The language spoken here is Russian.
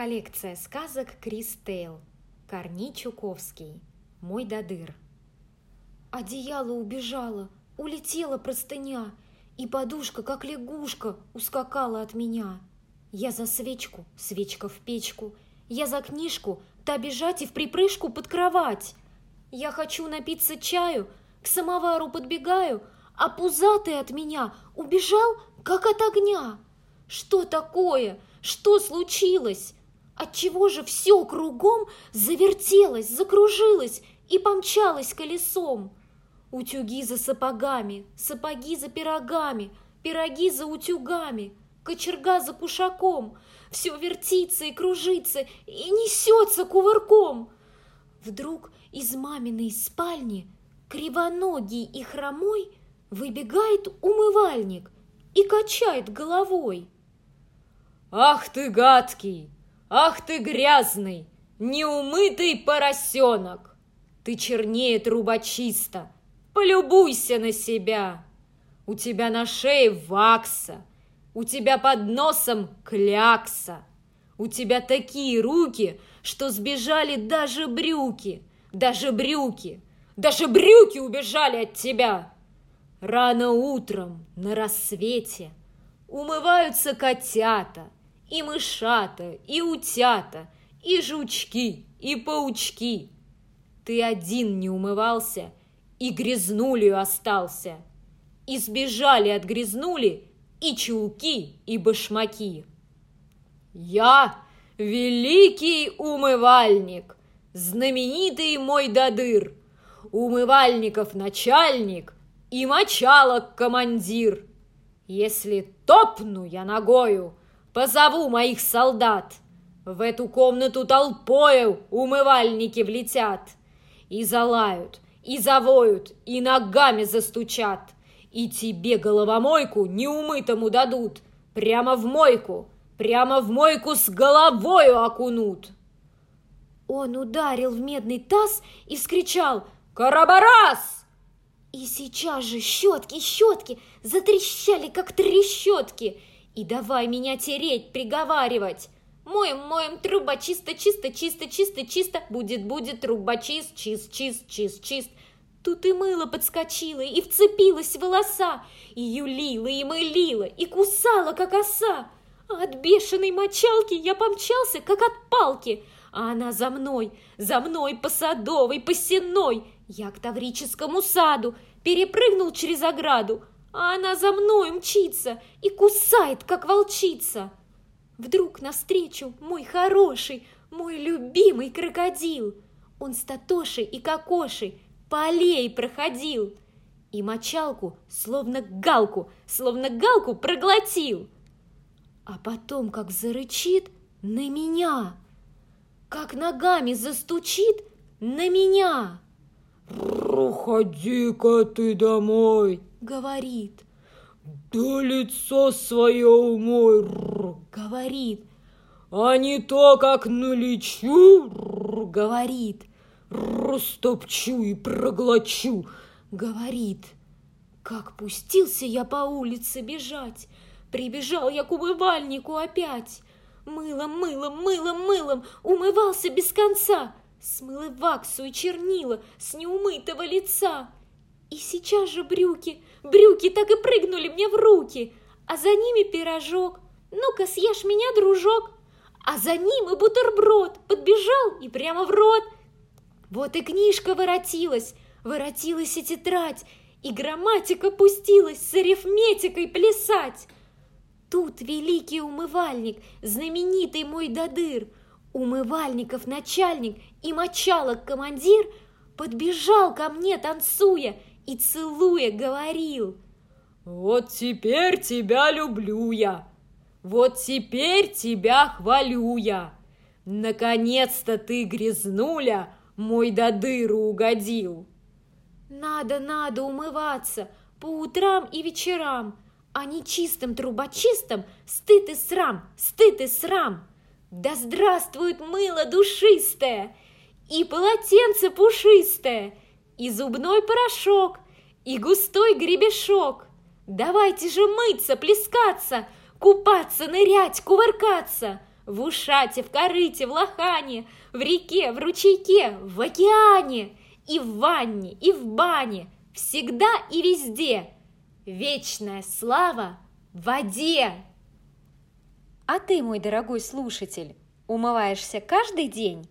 Коллекция сказок Крис Тейл. Корни Чуковский. Мой додыр. Одеяло убежало, улетела простыня, И подушка, как лягушка, ускакала от меня. Я за свечку, свечка в печку, Я за книжку, та бежать и в припрыжку под кровать. Я хочу напиться чаю, к самовару подбегаю, А пузатый от меня убежал, как от огня. Что такое? Что случилось? Отчего же все кругом завертелось, закружилось и помчалось колесом? Утюги за сапогами, сапоги за пирогами, пироги за утюгами, кочерга за кушаком. Все вертится и кружится и несется кувырком. Вдруг из маминой спальни, кривоногий и хромой, выбегает умывальник и качает головой. «Ах ты гадкий! Ах ты грязный! Неумытый поросенок! Ты чернее трубочиста! Полюбуйся на себя! У тебя на шее вакса, у тебя под носом клякса, у тебя такие руки, что сбежали даже брюки, даже брюки, даже брюки убежали от тебя!» Рано утром, на рассвете, умываются котята, и мышата, и утята, и жучки, и паучки. Ты один не умывался и грязнулью остался. И сбежали от грязнули и чулки, и башмаки. Я великий умывальник, знаменитый мой додыр, умывальников начальник – и мочалок командир. Если топну я ногою, позову моих солдат. В эту комнату толпою умывальники влетят. И залают, и завоют, и ногами застучат. И тебе головомойку неумытому дадут. Прямо в мойку, прямо в мойку с головою окунут. Он ударил в медный таз и вскричал «Карабарас!» И сейчас же щетки, щетки затрещали, как трещотки. И давай меня тереть, приговаривать. Моем, моем, труба чисто, чисто, чисто, чисто, чисто. Будет, будет, труба чист, чист, чист, чист, чист. Тут и мыло подскочило, и вцепилась в волоса, и юлила, и мылила, и кусала, как оса. А от бешеной мочалки я помчался, как от палки, а она за мной, за мной по садовой, по сеной, я к Таврическому саду, перепрыгнул через ограду, а она за мной мчится и кусает, как волчица. Вдруг навстречу мой хороший, мой любимый крокодил. Он с Татошей и Кокошей по аллее проходил и мочалку, словно галку, словно галку проглотил. А потом, как зарычит на меня, как ногами застучит на меня. «Проходи-ка ты домой», — говорит. «Да лицо свое умой», — говорит. «А не то, как налечу», — говорит. «Растопчу и проглочу», — говорит. Как пустился я по улице бежать, Прибежал я к умывальнику опять. Мылом, мылом, мылом, мылом умывался без конца, смыла ваксу и чернила с неумытого лица. И сейчас же брюки, брюки так и прыгнули мне в руки, а за ними пирожок. Ну-ка, съешь меня, дружок. А за ним и бутерброд подбежал и прямо в рот. Вот и книжка воротилась, воротилась и тетрадь, и грамматика пустилась с арифметикой плясать. Тут великий умывальник, знаменитый мой додыр – Умывальников начальник и мочалок командир подбежал ко мне, танцуя и целуя, говорил. «Вот теперь тебя люблю я, вот теперь тебя хвалю я. Наконец-то ты, грязнуля, мой до дыру угодил!» «Надо, надо умываться по утрам и вечерам, а не чистым трубочистым стыд и срам, стыд и срам!» Да здравствует мыло душистое, и полотенце пушистое, и зубной порошок, и густой гребешок. Давайте же мыться, плескаться, купаться, нырять, кувыркаться. В ушате, в корыте, в лохане, в реке, в ручейке, в океане, и в ванне, и в бане, всегда и везде. Вечная слава в воде. А ты, мой дорогой слушатель, умываешься каждый день?